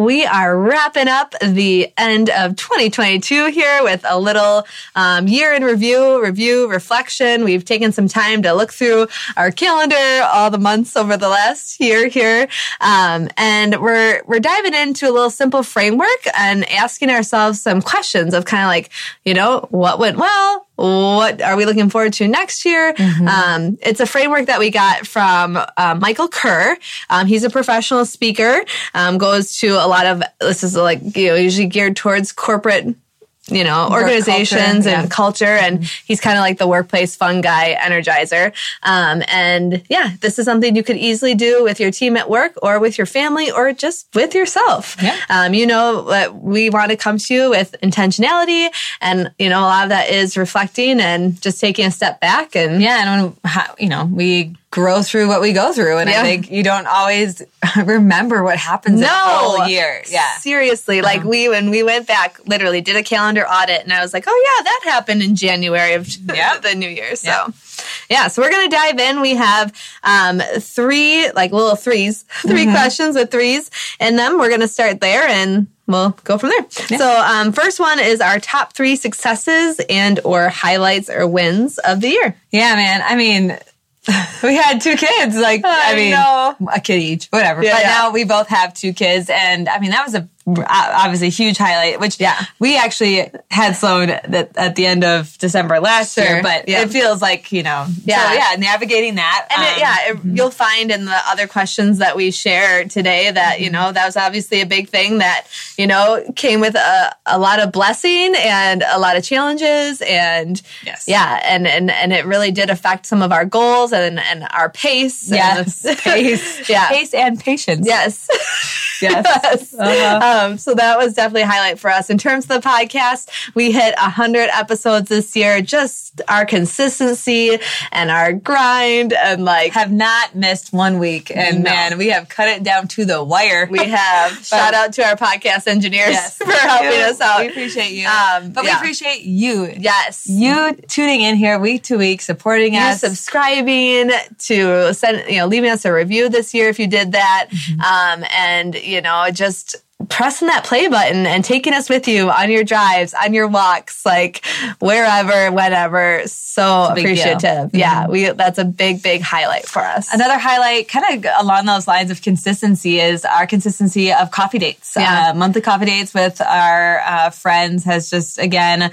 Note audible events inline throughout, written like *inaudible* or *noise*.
We are wrapping up the end of 2022 here with a little um, year in review, review, reflection. We've taken some time to look through our calendar, all the months over the last year here. Um, and we're, we're diving into a little simple framework and asking ourselves some questions of kind of like, you know, what went well? what are we looking forward to next year? Mm-hmm. Um, it's a framework that we got from uh, Michael Kerr. Um, he's a professional speaker, um, goes to a lot of, this is like, you know, usually geared towards corporate you know, organizations culture, and yeah. culture. And he's kind of like the workplace fun guy energizer. Um, and yeah, this is something you could easily do with your team at work or with your family or just with yourself. Yeah. Um, you know, we want to come to you with intentionality and, you know, a lot of that is reflecting and just taking a step back and yeah. And when, you know, we grow through what we go through. And yeah. I think you don't always *laughs* remember what happens no. whole year. Yeah. Seriously. Uh-huh. Like we, when we went back, literally did a calendar audit and I was like, oh yeah, that happened in January of *laughs* yep. the new year. So yep. yeah, so we're going to dive in. We have, um, three, like little threes, *laughs* 3 mm-hmm. questions with threes in them. We're going to start there and we'll go from there. Yeah. So, um, first one is our top three successes and or highlights or wins of the year. Yeah, man. I mean, *laughs* we had two kids. Like, I, I mean, know. a kid each, whatever. Yeah, but yeah. now we both have two kids. And I mean, that was a obviously a huge highlight, which yeah. we actually had Sloan at, at the end of December last sure. year, but yeah. it feels like, you know, yeah, so yeah, navigating that. And um, it, yeah, it, mm-hmm. you'll find in the other questions that we share today that, mm-hmm. you know, that was obviously a big thing that, you know, came with a, a lot of blessing and a lot of challenges and yes. yeah, and, and, and it really did affect some of our goals and, and our pace. Yes. *laughs* pace. yeah. Pace and patience. Yes. yes. *laughs* yes. Uh-huh. Um, so that was definitely a highlight for us. In terms of the podcast, we hit 100 episodes this year. Just our consistency and our grind and like have not missed one week. And no. man, we have cut it down to the wire. We have. *laughs* Shout out to our podcast engineers yes, *laughs* for helping you. us out. We appreciate you. Um, but yeah. we appreciate you. Yes. You tuning in here week to week, supporting you us. subscribing to send, you know, leaving us a review this year if you did that. Mm-hmm. Um, and, you know, just pressing that play button and taking us with you on your drives, on your walks, like wherever, whenever. So appreciative. Mm-hmm. Yeah, we that's a big, big highlight for us. Another highlight, kind of along those lines of consistency, is our consistency of coffee dates. Yeah. Uh, monthly coffee dates with our uh, friends has just again.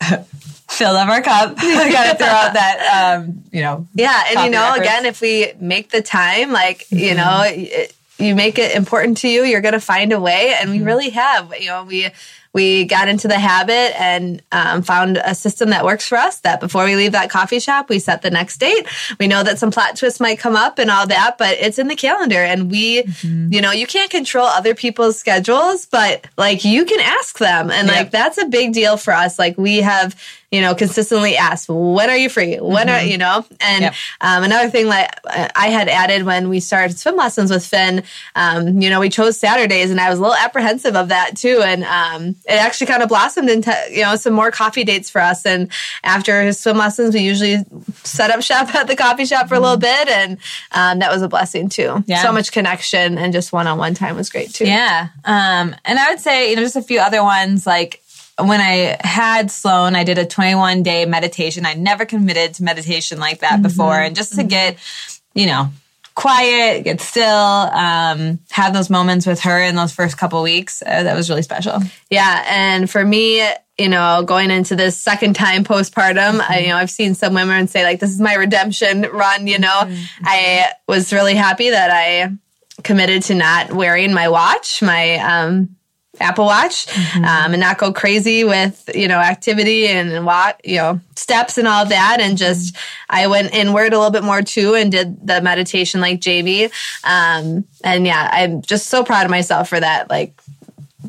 *laughs* filled up our cup. *laughs* I gotta throw out that, um, you know. Yeah, and you know, efforts. again, if we make the time, like mm-hmm. you know, it, you make it important to you, you're going to find a way. And we mm-hmm. really have, you know, we, we got into the habit and um, found a system that works for us that before we leave that coffee shop, we set the next date. We know that some plot twists might come up and all that, but it's in the calendar. And we, mm-hmm. you know, you can't control other people's schedules, but like you can ask them. And yep. like that's a big deal for us. Like we have, you know, consistently ask, when are you free? When mm-hmm. are, you know? And yep. um, another thing that I had added when we started swim lessons with Finn, um, you know, we chose Saturdays and I was a little apprehensive of that too. And um, it actually kind of blossomed into, you know, some more coffee dates for us. And after his swim lessons, we usually set up shop *laughs* at the coffee shop for mm-hmm. a little mm-hmm. bit. And um, that was a blessing too. Yeah. So much connection and just one on one time was great too. Yeah. Um, and I would say, you know, just a few other ones like, when I had Sloan, I did a 21 day meditation. I never committed to meditation like that mm-hmm. before. And just to get, you know, quiet, get still, um, have those moments with her in those first couple weeks, uh, that was really special. Yeah. And for me, you know, going into this second time postpartum, mm-hmm. I, you know, I've seen some women say like, this is my redemption run, you know, mm-hmm. I was really happy that I committed to not wearing my watch, my, um, Apple Watch mm-hmm. um, and not go crazy with, you know, activity and what, you know, steps and all that. And just, I went inward a little bit more too and did the meditation like Jamie. Um, and yeah, I'm just so proud of myself for that. Like,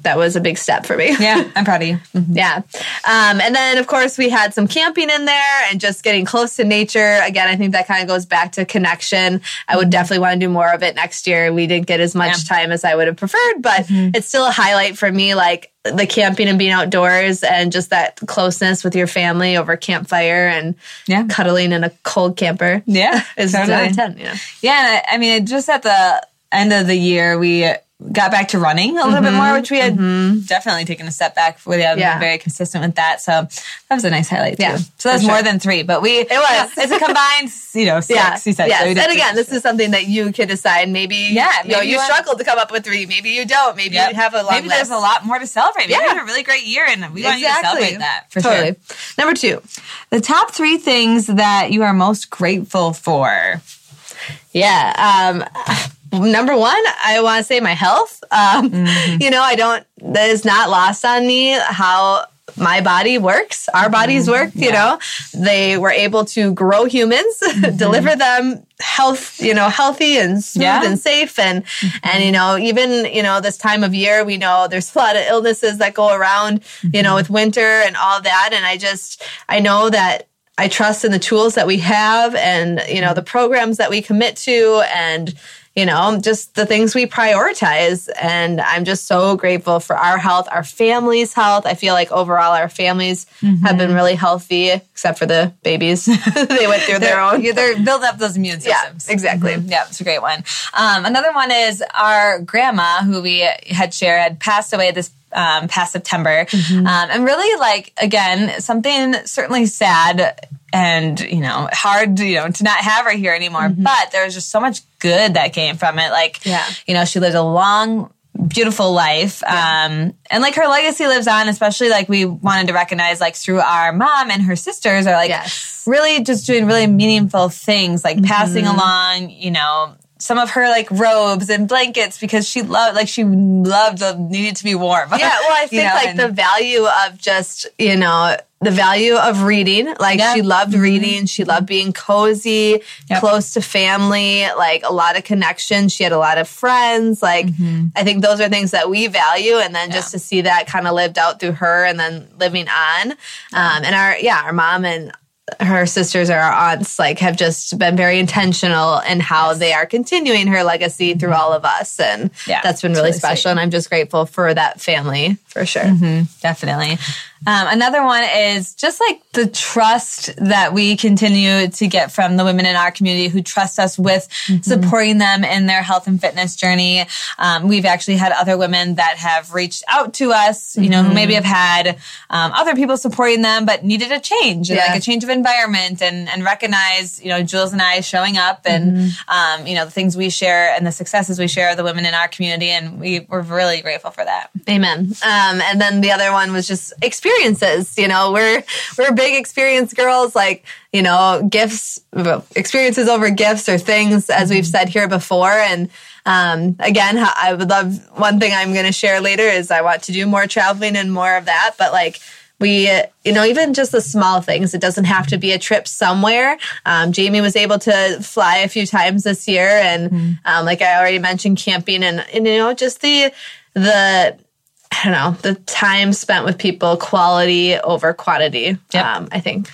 that was a big step for me. Yeah, *laughs* I'm proud of you. Mm-hmm. Yeah. Um, and then, of course, we had some camping in there and just getting close to nature. Again, I think that kind of goes back to connection. I would mm-hmm. definitely want to do more of it next year. We didn't get as much yeah. time as I would have preferred, but mm-hmm. it's still a highlight for me. Like, the camping and being outdoors and just that closeness with your family over campfire and yeah. cuddling in a cold camper. Yeah. *laughs* Is totally. 10, yeah. Yeah. I mean, just at the end of the year, we got back to running a little mm-hmm, bit more, which we had mm-hmm. definitely taken a step back. We have yeah. been very consistent with that. So that was a nice highlight too. Yeah, so that's sure. more than three, but we, it was, it's a combined, *laughs* you know, six, yeah. you said. Yes. So and again, this is something that you can decide. Maybe, yeah, maybe you, know, you, struggled to come up with three. Maybe you don't. Maybe yep. you have a long Maybe list. there's a lot more to celebrate. Maybe yeah. had a really great year and we want you to celebrate that for totally. sure. Number two, the top three things that you are most grateful for. Yeah. Um, number one, I want to say my health. Um, mm-hmm. You know, I don't, that is not lost on me how my body works, our bodies mm-hmm. work, you yeah. know. They were able to grow humans, *laughs* mm-hmm. deliver them health, you know, healthy and smooth yeah. and safe and mm-hmm. and you know, even, you know, this time of year, we know there's a lot of illnesses that go around, you know, mm-hmm. with winter and all that and I just I know that I trust in the tools that we have and, you know, the programs that we commit to and you know, just the things we prioritize. And I'm just so grateful for our health, our family's health. I feel like overall our families mm-hmm. have been really healthy, except for the babies. *laughs* they went through their own. They're building up those immune systems. Yeah, exactly. Mm-hmm. Yeah, it's a great one. Um, another one is our grandma, who we had shared, had passed away this um, past September. Mm-hmm. Um, and really, like, again, something certainly sad and you know hard you know to not have her here anymore mm-hmm. but there was just so much good that came from it like yeah. you know she lived a long beautiful life yeah. um and like her legacy lives on especially like we wanted to recognize like through our mom and her sisters are like yes. really just doing really meaningful things like mm-hmm. passing along you know some of her like robes and blankets because she loved like she loved the needed to be warm. Yeah, well, I *laughs* think you know, like and, the value of just you know the value of reading. Like yeah. she loved mm-hmm. reading. She loved being cozy, yep. close to family, like a lot of connections. She had a lot of friends. Like mm-hmm. I think those are things that we value. And then yeah. just to see that kind of lived out through her and then living on. Um, and our, yeah, our mom and her sisters or our aunts like have just been very intentional in how yes. they are continuing her legacy through mm-hmm. all of us and yeah, that's been really, really special sweet. and i'm just grateful for that family for sure mm-hmm, definitely um, another one is just like the trust that we continue to get from the women in our community who trust us with mm-hmm. supporting them in their health and fitness journey. Um, we've actually had other women that have reached out to us, you know, mm-hmm. who maybe have had um, other people supporting them, but needed a change, yeah. like a change of environment and, and recognize, you know, Jules and I showing up and, mm-hmm. um, you know, the things we share and the successes we share of the women in our community. And we, we're really grateful for that. Amen. Um, and then the other one was just experience experiences. You know, we're we're big experience girls. Like you know, gifts, experiences over gifts or things, as we've said here before. And um, again, I would love one thing I'm going to share later is I want to do more traveling and more of that. But like we, you know, even just the small things. It doesn't have to be a trip somewhere. Um, Jamie was able to fly a few times this year, and mm. um, like I already mentioned, camping and, and you know, just the the I don't know, the time spent with people, quality over quantity. Yep. Um, I think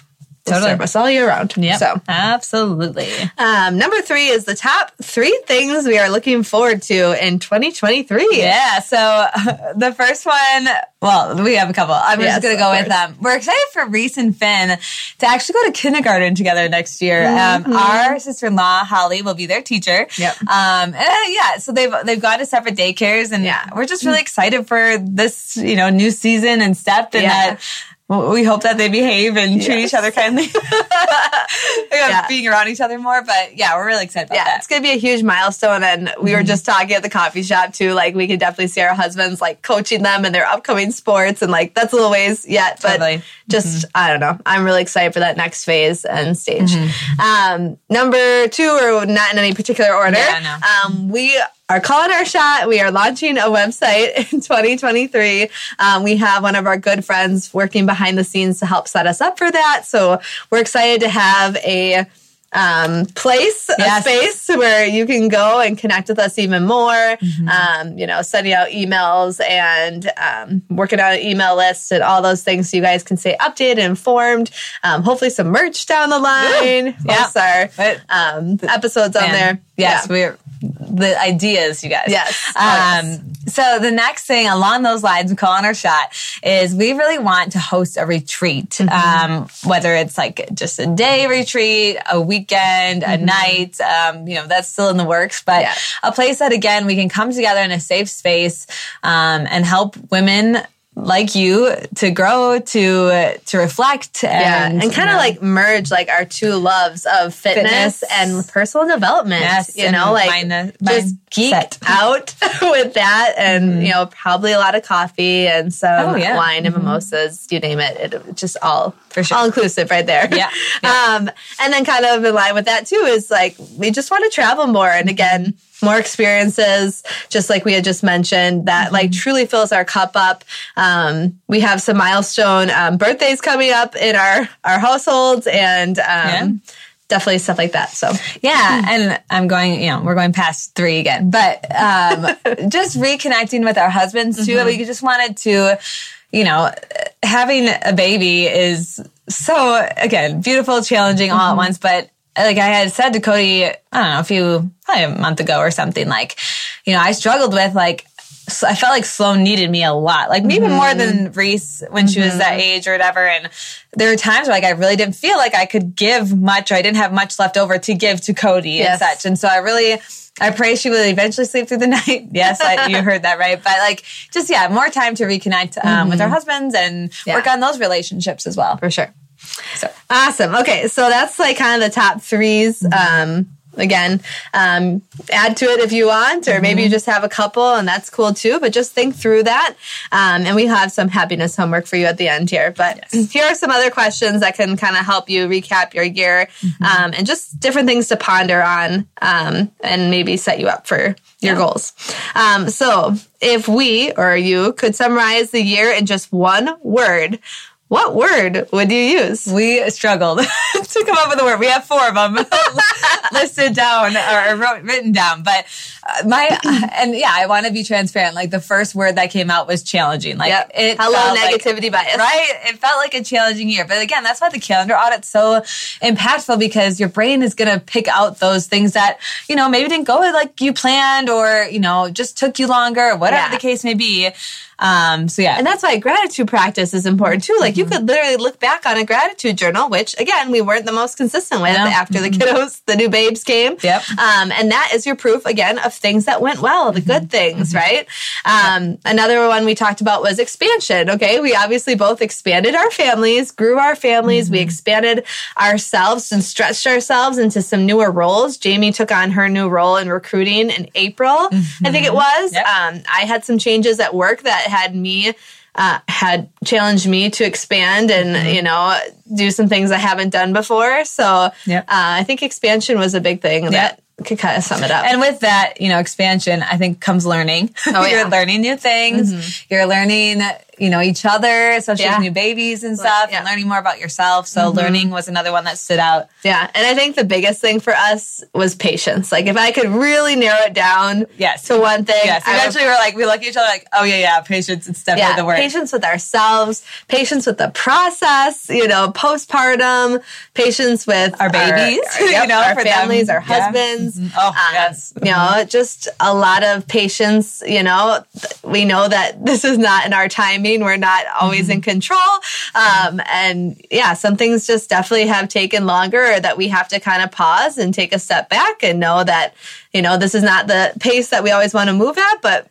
totally. serve us all year round. Yeah, so absolutely. Um, number three is the top three things we are looking forward to in 2023. Yeah. So uh, *laughs* the first one, well, we have a couple. I'm yes, just going to go with them. Um, we're excited for Reese and Finn to actually go to kindergarten together next year. Um, mm-hmm. Um, our sister-in-law Holly will be their teacher. Yep. Um, and, uh, yeah. So they've they've gone to separate daycares, and yeah, we're just really excited for this you know new season and step, and yeah. that well, we hope that they behave and yes. treat each other kindly. *laughs* *laughs* yeah. Being around each other more, but yeah, we're really excited about yeah, that. It's gonna be a huge milestone, and we were mm-hmm. just talking at the coffee shop too. Like we could definitely see our husbands like coaching them in their upcoming sports, and like that's a little ways yet, but totally. just mm-hmm. I don't know. I'm really excited for that next phase and stage. Mm-hmm. Um, number two, or not in any particular order. Yeah, no. um, we are calling our shot. We are launching a website *laughs* in 2023. Um, we have one of our good friends working behind the scenes to help set us up for that. So we're excited to have a um, place, yes. a space where you can go and connect with us even more. Mm-hmm. Um, you know, sending out emails and um, working on an email list and all those things so you guys can stay updated and informed. Um, hopefully, some merch down the line. yeah. our um, episodes on there. Yes, yeah. we're the ideas, you guys. Yes. Um, so the next thing along those lines, calling our shot, is we really want to host a retreat. Mm-hmm. Um, whether it's like just a day retreat, a weekend, mm-hmm. a night, um, you know, that's still in the works, but yeah. a place that again, we can come together in a safe space, um, and help women like you to grow to to reflect and, yeah, and kind of like merge like our two loves of fitness, fitness. and personal development yes, you know like mind, just geek set. out *laughs* with that and mm-hmm. you know probably a lot of coffee and some oh, yeah. wine and mm-hmm. mimosas you name it it just all for sure all inclusive right there yeah, yeah. *laughs* um and then kind of in line with that too is like we just want to travel more and again more experiences, just like we had just mentioned, that mm-hmm. like truly fills our cup up. Um, we have some milestone um, birthdays coming up in our our households, and um, yeah. definitely stuff like that. So yeah, and I'm going, you know, we're going past three again, but um, *laughs* just reconnecting with our husbands too. Mm-hmm. We just wanted to, you know, having a baby is so again beautiful, challenging mm-hmm. all at mm-hmm. once, but like I had said to Cody, I don't know, a few, probably a month ago or something, like, you know, I struggled with like, I felt like Sloan needed me a lot, like maybe mm-hmm. more than Reese when mm-hmm. she was that mm-hmm. age or whatever. And there were times where like I really didn't feel like I could give much or I didn't have much left over to give to Cody yes. and such. And so I really, I pray she will eventually sleep through the *laughs* night. Yes, I, you *laughs* heard that right. But like, just yeah, more time to reconnect um, mm-hmm. with our husbands and yeah. work on those relationships as well. For sure. So awesome. Okay, so that's like kind of the top 3s mm-hmm. Um, again, um, add to it if you want, or maybe you mm-hmm. just have a couple, and that's cool too. But just think through that, um, and we have some happiness homework for you at the end here. But yes. *clears throat* here are some other questions that can kind of help you recap your year, mm-hmm. um, and just different things to ponder on, um, and maybe set you up for your yeah. goals. Um, so, if we or you could summarize the year in just one word, what word would you use? We struggled *laughs* to come up with a word. We have four of them *laughs* listed down or wrote, written down, but uh, my and yeah, I want to be transparent. Like the first word that came out was challenging. Like yep. it hello negativity like, bias, right? It felt like a challenging year, but again, that's why the calendar audit's so impactful because your brain is going to pick out those things that you know maybe didn't go like you planned or you know just took you longer, whatever yeah. the case may be. Um, so yeah. And that's why gratitude practice is important too. Like mm-hmm. you could literally look back on a gratitude journal, which again, we weren't the most consistent with after mm-hmm. the kiddos, the new babes came. Yep. Um, and that is your proof again of things that went well, the good mm-hmm. things, mm-hmm. right? Um, another one we talked about was expansion. Okay. We obviously both expanded our families, grew our families. We mm-hmm. expanded ourselves and stretched ourselves into some newer roles. Jamie took on her new role in recruiting in April. I think it was. Yep. Um, I had some changes at work that had me uh, had challenged me to expand and mm-hmm. you know do some things I haven't done before. So yep. uh, I think expansion was a big thing yep. that could kind of sum it up. And with that, you know, expansion, I think comes learning. Oh, *laughs* You're learning new things. Mm-hmm. You're learning you know, each other, especially yeah. with new babies and stuff, yeah. and learning more about yourself. So mm-hmm. learning was another one that stood out. Yeah. And I think the biggest thing for us was patience. Like if I could really narrow it down yes. to one thing. Yes. Eventually would, we're like, we look at each other like, oh yeah, yeah, patience. It's definitely yeah, the word. Patience with ourselves, patience with the process, you know, postpartum, patience with our babies, our, *laughs* our, you know, our families, them. our husbands. Mm-hmm. Oh, um, yes. You know, just a lot of patience, you know, we know that this is not in our timing we're not always mm-hmm. in control. Um, and yeah, some things just definitely have taken longer or that we have to kind of pause and take a step back and know that, you know, this is not the pace that we always want to move at, but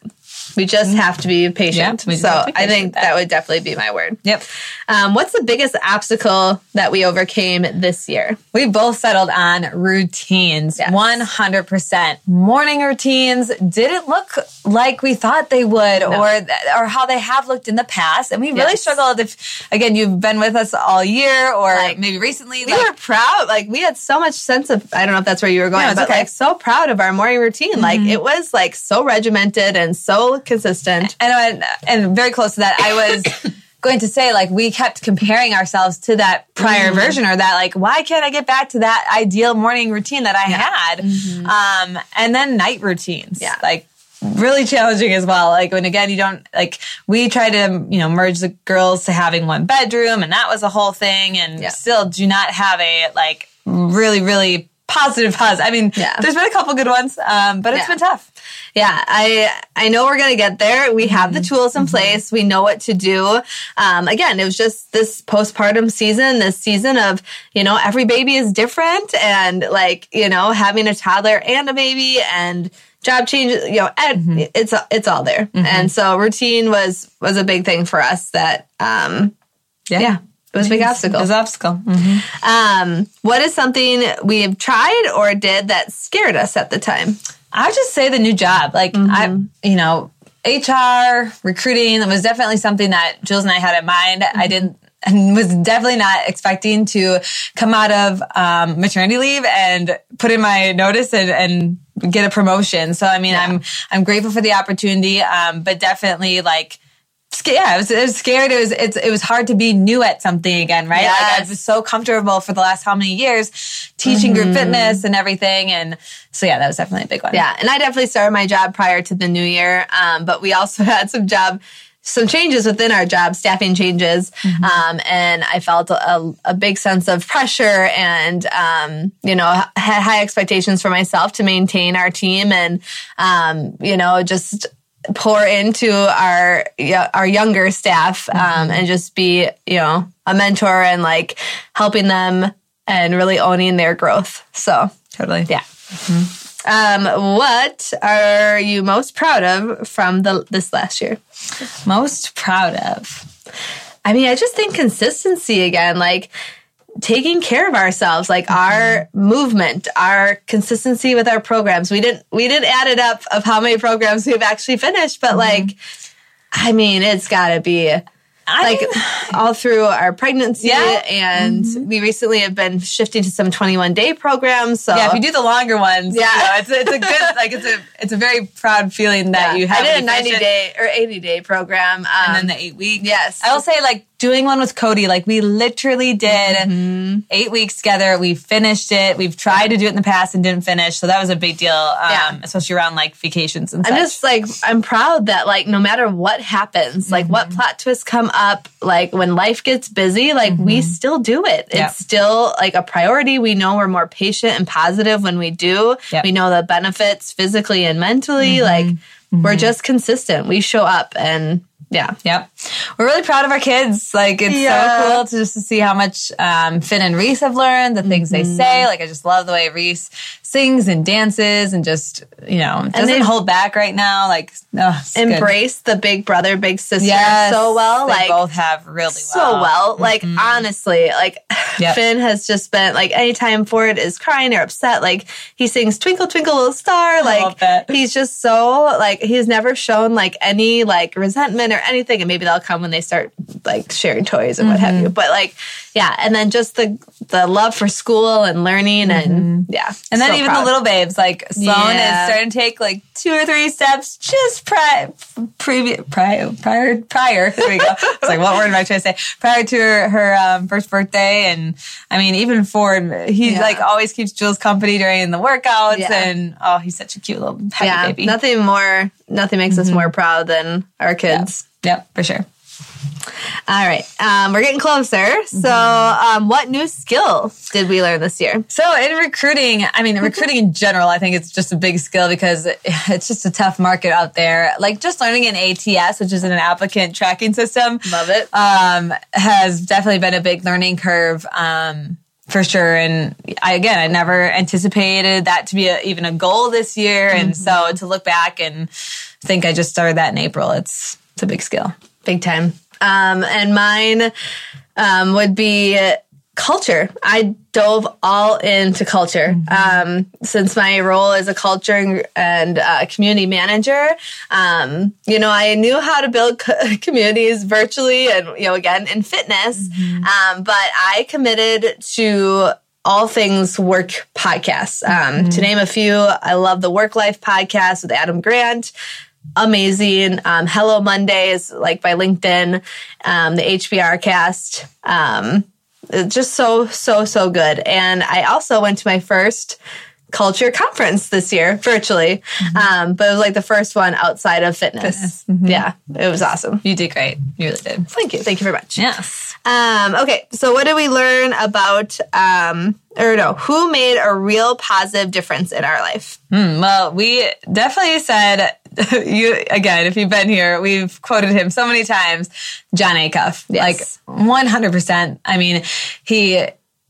we just mm-hmm. have to be patient. Yeah, so I think that. that. would definitely be my word. Yep. Um, what's the biggest obstacle that we overcame this year? We both settled on routines. Yes. 100%. Morning routines didn't look like we thought they would no. or or how they have looked in the past. And we really yes. struggled if again you've been with us all year or like, maybe recently. We like, were proud. Like we had so much sense of I don't know if that's where you were going, no, but okay. like so proud of our morning routine. Mm-hmm. Like it was like so regimented and so consistent. And and very close to that, I was *coughs* going to say like we kept comparing ourselves to that prior mm-hmm. version or that like why can't I get back to that ideal morning routine that I yeah. had? Mm-hmm. Um, and then night routines. Yeah. Like really challenging as well. Like when again, you don't like, we try to, you know, merge the girls to having one bedroom and that was a whole thing and yeah. still do not have a like really, really positive pause. I mean, yeah. there's been a couple good ones, um, but it's yeah. been tough. Yeah, I I know we're gonna get there. We have the mm-hmm. tools in mm-hmm. place. We know what to do. Um, again, it was just this postpartum season, this season of you know every baby is different, and like you know having a toddler and a baby and job changes, you know, mm-hmm. it's it's all there. Mm-hmm. And so routine was was a big thing for us. That um, yeah. yeah. It was a big obstacle. It was obstacle. Mm-hmm. Um, what is something we have tried or did that scared us at the time? I would just say the new job. Like mm-hmm. I, you know, HR recruiting that was definitely something that Jules and I had in mind. Mm-hmm. I didn't and was definitely not expecting to come out of um, maternity leave and put in my notice and, and get a promotion. So I mean, yeah. I'm I'm grateful for the opportunity, um, but definitely like yeah, I was, was, scared. It was it's, it was hard to be new at something again, right? Yes. Like I was so comfortable for the last how many years teaching mm-hmm. group fitness and everything, and so yeah, that was definitely a big one. Yeah, and I definitely started my job prior to the new year, um, but we also *laughs* had some job some changes within our job, staffing changes, mm-hmm. um, and I felt a, a, big sense of pressure and um, you know had high expectations for myself to maintain our team and um, you know just pour into our our younger staff um, mm-hmm. and just be you know a mentor and like helping them and really owning their growth. So totally, yeah. Mm-hmm. Um, what are you most proud of from the this last year? Most proud of. I mean, I just think consistency again. Like taking care of ourselves like mm-hmm. our movement our consistency with our programs we didn't we didn't add it up of how many programs we've actually finished but mm-hmm. like i mean it's got to be like all through our pregnancy yeah. and mm-hmm. we recently have been shifting to some 21 day programs so yeah if you do the longer ones yeah you know, it's, it's a good *laughs* like it's a it's a very proud feeling that yeah. you have I did a 90 day or 80 day program um, and then the eight weeks yes I will say like doing one with Cody, like we literally did mm-hmm. eight weeks together. We finished it. We've tried to do it in the past and didn't finish. So that was a big deal. Um, yeah. especially around like vacations and stuff. I'm just like, I'm proud that like no matter what happens, mm-hmm. like what mm-hmm. plot twists come up, like when life gets busy, like mm-hmm. we still do it. Yep. It's still like a priority. We know we're more patient and positive when we do. Yep. We know the benefits physically and mentally. Mm-hmm. Like we're mm-hmm. just consistent. We show up and yeah. Yep. We're really proud of our kids. Like it's yeah. so cool to just to see how much um, Finn and Reese have learned, the things mm-hmm. they say. Like I just love the way Reese sings and dances and just you know doesn't hold back right now. Like oh, embrace good. the big brother, big sister yes, so well. like both have really so well. well. Mm-hmm. Like honestly, like *sighs* yep. Finn has just been like anytime Ford is crying or upset, like he sings "Twinkle Twinkle Little Star." Like he's just so like he's never shown like any like resentment or or anything, and maybe they'll come when they start like sharing toys and mm-hmm. what have you. Mm-hmm. But like, yeah, and then just the the love for school and learning, mm-hmm. and yeah, and then so even proud. the little babes like Sloan yeah. is starting to take like two or three steps just prior, previous, prior, prior, prior. *laughs* There we go. it's like, what word am I trying to say? Prior to her, her um, first birthday. And I mean, even Ford, he yeah. like always keeps Jules company during the workouts. Yeah. And oh, he's such a cute little happy yeah, baby. Nothing more, nothing makes mm-hmm. us more proud than our kids. Yep, for sure. All right. Um, we're getting closer. So, um, what new skill did we learn this year? So, in recruiting, I mean, recruiting in general, I think it's just a big skill because it's just a tough market out there. Like, just learning an ATS, which is an applicant tracking system. Love it. Um, has definitely been a big learning curve. Um, for sure. And I, again, I never anticipated that to be a, even a goal this year. Mm-hmm. And so to look back and think I just started that in April, it's, it's a big skill. Big time. Um, and mine um, would be culture. I dove all into culture. Mm-hmm. Um, since my role as a culture and uh, community manager, um, you know, I knew how to build co- *laughs* communities virtually and, you know, again, in fitness. Mm-hmm. Um, but I committed to all things work podcasts. Um, mm-hmm. To name a few, I love the Work Life podcast with Adam Grant amazing. Um, Hello Mondays, like by LinkedIn, um, the HBR cast. Um, just so, so, so good. And I also went to my first culture conference this year virtually. Mm-hmm. Um, but it was like the first one outside of fitness. fitness. Mm-hmm. Yeah, it was awesome. You did great. You really did. Thank you. Thank you very much. Yes. Um, okay, so what did we learn about, um, or no, who made a real positive difference in our life? Mm, well, we definitely said, *laughs* you again, if you've been here, we've quoted him so many times, Jon Acuff. Yes. Like 100%. I mean, he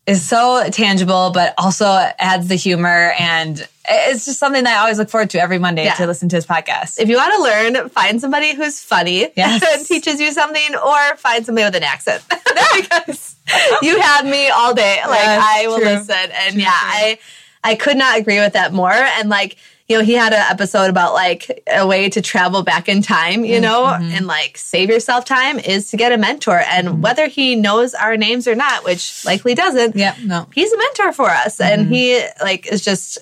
is so tangible, but also adds the humor. And it's just something that I always look forward to every Monday yeah. to listen to his podcast. If you want to learn, find somebody who's funny *laughs* yes. and teaches you something, or find somebody with an accent. *laughs* because you had me all day. Like yes, I will true. listen. And true, yeah, true. I I could not agree with that more. And like you know, he had an episode about like a way to travel back in time, you know, mm-hmm. and like save yourself time is to get a mentor. And mm-hmm. whether he knows our names or not, which likely doesn't, yeah, no, he's a mentor for us. Mm-hmm. And he like is just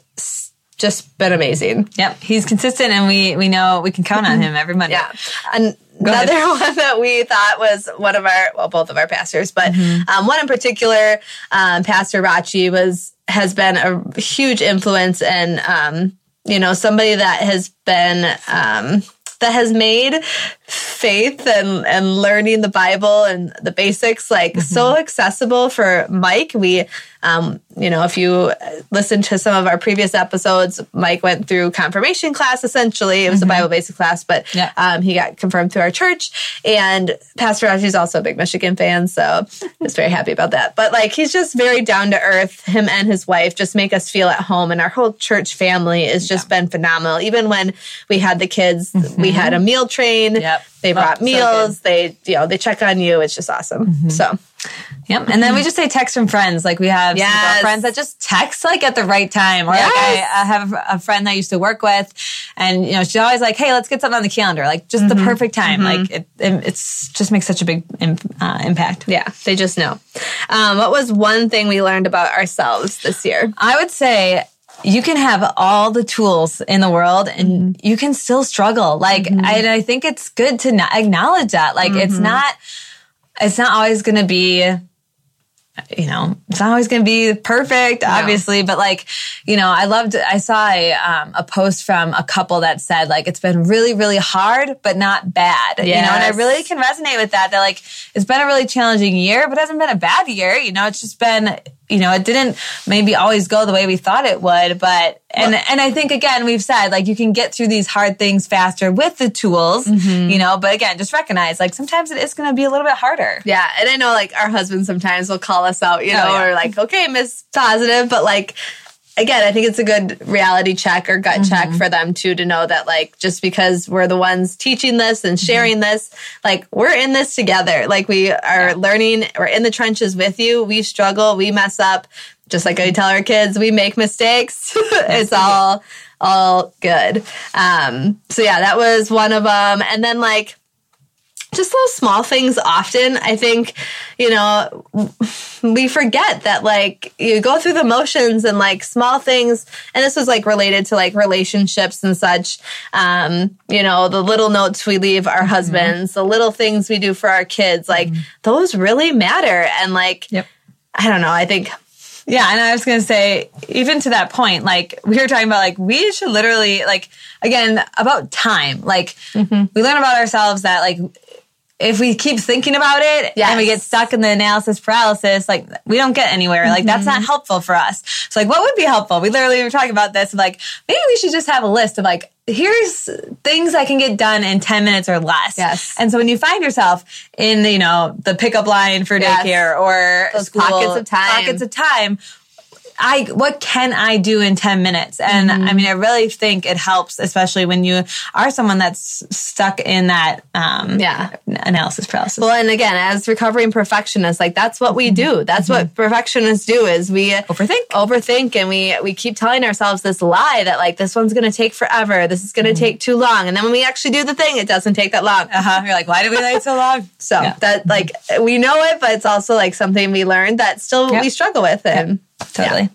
just been amazing. Yep, he's consistent, and we we know we can count on him every Monday. Yeah, and another *laughs* one that we thought was one of our well, both of our pastors, but mm-hmm. um, one in particular, um, Pastor Rachi was has been a huge influence and um, you know, somebody that has been, um, that has made faith and, and learning the Bible and the basics like mm-hmm. so accessible for Mike. We um, you know, if you listen to some of our previous episodes, Mike went through confirmation class essentially. It was mm-hmm. a Bible basic class, but yeah. um, he got confirmed through our church. And Pastor Raji is also a big Michigan fan, so I was very happy about that. But like, he's just very down to earth. Him and his wife just make us feel at home, and our whole church family has just yeah. been phenomenal. Even when we had the kids, mm-hmm. we had a meal train. Yep. They brought oh, meals. So they, you know, they check on you. It's just awesome. Mm-hmm. So Yep. And then we just say text from friends. Like we have yes. friends that just text like at the right time. Or yes. like I, I, have a friend that I used to work with and you know, she's always like, Hey, let's get something on the calendar. Like just mm-hmm. the perfect time. Mm-hmm. Like it, it, it's just makes such a big uh, impact. Yeah. They just know. Um, what was one thing we learned about ourselves this year? I would say you can have all the tools in the world and mm-hmm. you can still struggle. Like, mm-hmm. I, I, think it's good to acknowledge that. Like, it's mm-hmm. not, it's not always going to be you know, it's not always going to be perfect, obviously, no. but like, you know, I loved, I saw a, um, a post from a couple that said like, it's been really, really hard, but not bad, yes. you know, and I really can resonate with that. That like, it's been a really challenging year, but it hasn't been a bad year. You know, it's just been, you know, it didn't maybe always go the way we thought it would, but and well, and I think again we've said like you can get through these hard things faster with the tools, mm-hmm. you know, but again, just recognize like sometimes it is going to be a little bit harder. Yeah, and I know like our husband sometimes will call us out, you know, oh, yeah. or like, "Okay, Miss Positive," but like again, I think it's a good reality check or gut mm-hmm. check for them too to know that like just because we're the ones teaching this and mm-hmm. sharing mm-hmm. this, like we're in this together. Like we are yeah. learning, we're in the trenches with you. We struggle, we mess up. Just like I tell our kids, we make mistakes. *laughs* it's all all good. Um, so yeah, that was one of them. And then like just those small things often i think you know we forget that like you go through the motions and like small things and this was like related to like relationships and such um you know the little notes we leave our mm-hmm. husbands mm-hmm. the little things we do for our kids like mm-hmm. those really matter and like yep. i don't know i think yeah, and I was going to say, even to that point, like we were talking about, like we should literally, like again, about time. Like mm-hmm. we learn about ourselves that, like if we keep thinking about it yes. and we get stuck in the analysis paralysis, like we don't get anywhere. Mm-hmm. Like that's not mm-hmm. helpful for us. So like what would be helpful? We literally were talking about this like maybe we should just have a list of like here's things I can get done in 10 minutes or less. Yes. And so when you find yourself in, you know, the pickup line for daycare yes. or Those school, pockets of time, pockets of time, I what can I do in 10 minutes? And mm-hmm. I mean, I really think it helps, especially when you are someone that's stuck in that um, yeah analysis process. Well, and again, as recovering perfectionists, like that's what we mm-hmm. do. That's mm-hmm. what perfectionists do is we overthink, overthink, and we we keep telling ourselves this lie that like this one's going to take forever. This is going to mm-hmm. take too long, and then when we actually do the thing, it doesn't take that long. Uh huh. You're like, why did we wait so long? so yeah. that like we know it, but it's also like something we learned that still yep. we struggle with, and. Yep Totally. Yeah.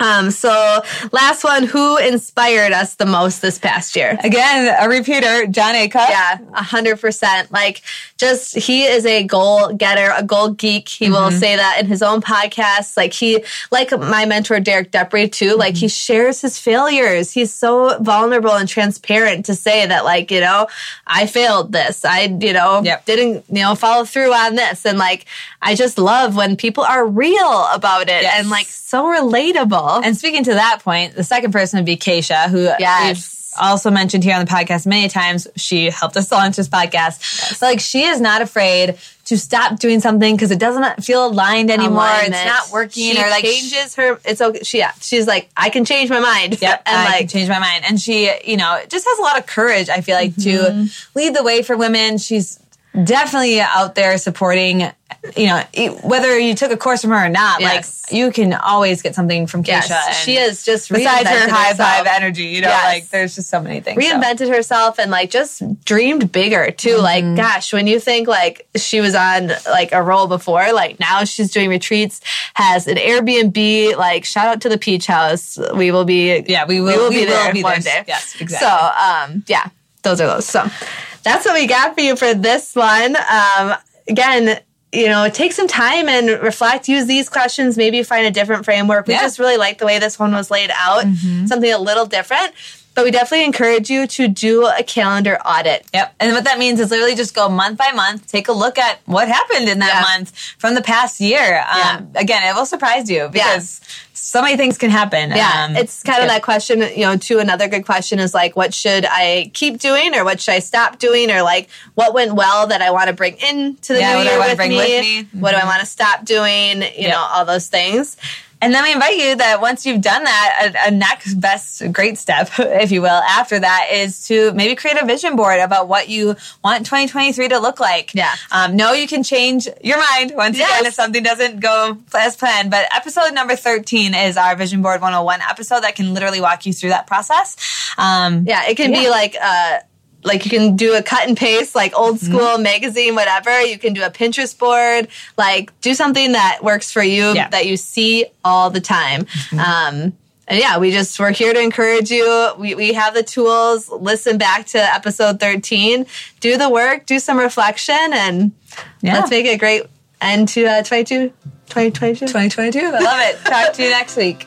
Um, so last one, who inspired us the most this past year? Again, a repeater, Jon Acuff. Yeah, a hundred percent. Like just, he is a goal getter, a goal geek. He mm-hmm. will say that in his own podcast. Like he, like my mentor, Derek Depre too, mm-hmm. like he shares his failures. He's so vulnerable and transparent to say that like, you know, I failed this. I, you know, yep. didn't, you know, follow through on this. And like, I just love when people are real about it yes. and like so relatable. And speaking to that point, the second person would be Keisha, who yes also mentioned here on the podcast many times. She helped us launch this podcast. Yes. like she is not afraid to stop doing something because it doesn't feel aligned anymore. Alignment. It's not working she or like changes her. It's okay. She yeah. She's like I can change my mind. Yep. *laughs* and I like change my mind. And she you know just has a lot of courage. I feel like mm-hmm. to lead the way for women. She's definitely out there supporting you know, whether you took a course from her or not, yes. like you can always get something from Keisha. Yes, she is just besides her high herself. five energy, you know, yes. like there's just so many things. Reinvented so. herself and like just dreamed bigger too. Mm-hmm. Like, gosh, when you think like she was on like a roll before, like now she's doing retreats, has an Airbnb. Like, shout out to the Peach House. We will be, yeah, we will, we will, we be, will there be one day. Yes, exactly. So, um, yeah, those are those. So that's what we got for you for this one. Um, again, you know, take some time and reflect, use these questions, maybe find a different framework. We yeah. just really like the way this one was laid out, mm-hmm. something a little different. But we definitely encourage you to do a calendar audit. Yep. And what that means is literally just go month by month, take a look at what happened in that yeah. month from the past year. Um, yeah. Again, it will surprise you because yeah. so many things can happen. Yeah. Um, it's kind of that question, you know, to another good question is like, what should I keep doing or what should I stop doing? Or like, what went well that I want to bring into the new year with me? with me? Mm-hmm. What do I mm-hmm. want to stop doing? You yep. know, all those things. And then we invite you that once you've done that, a, a, next best great step, *laughs* if you will, after that is to maybe create a vision board about what you want 2023 to look like. Yeah. Um, no, you can change your mind once yes. again if something doesn't go as planned. But episode number 13 is our Vision Board 101 episode that can literally walk you through that process. Um, yeah, it can yeah. be like, uh, like you can do a cut and paste like old mm-hmm. school mm-hmm. magazine whatever you can do a pinterest board like do something that works for you yeah. that you see all the time mm-hmm. um, and yeah we just we're here to encourage you we, we have the tools listen back to episode 13 do the work do some reflection and yeah. let's make it a great end to uh, 22 2022 2022 i love it talk to you next week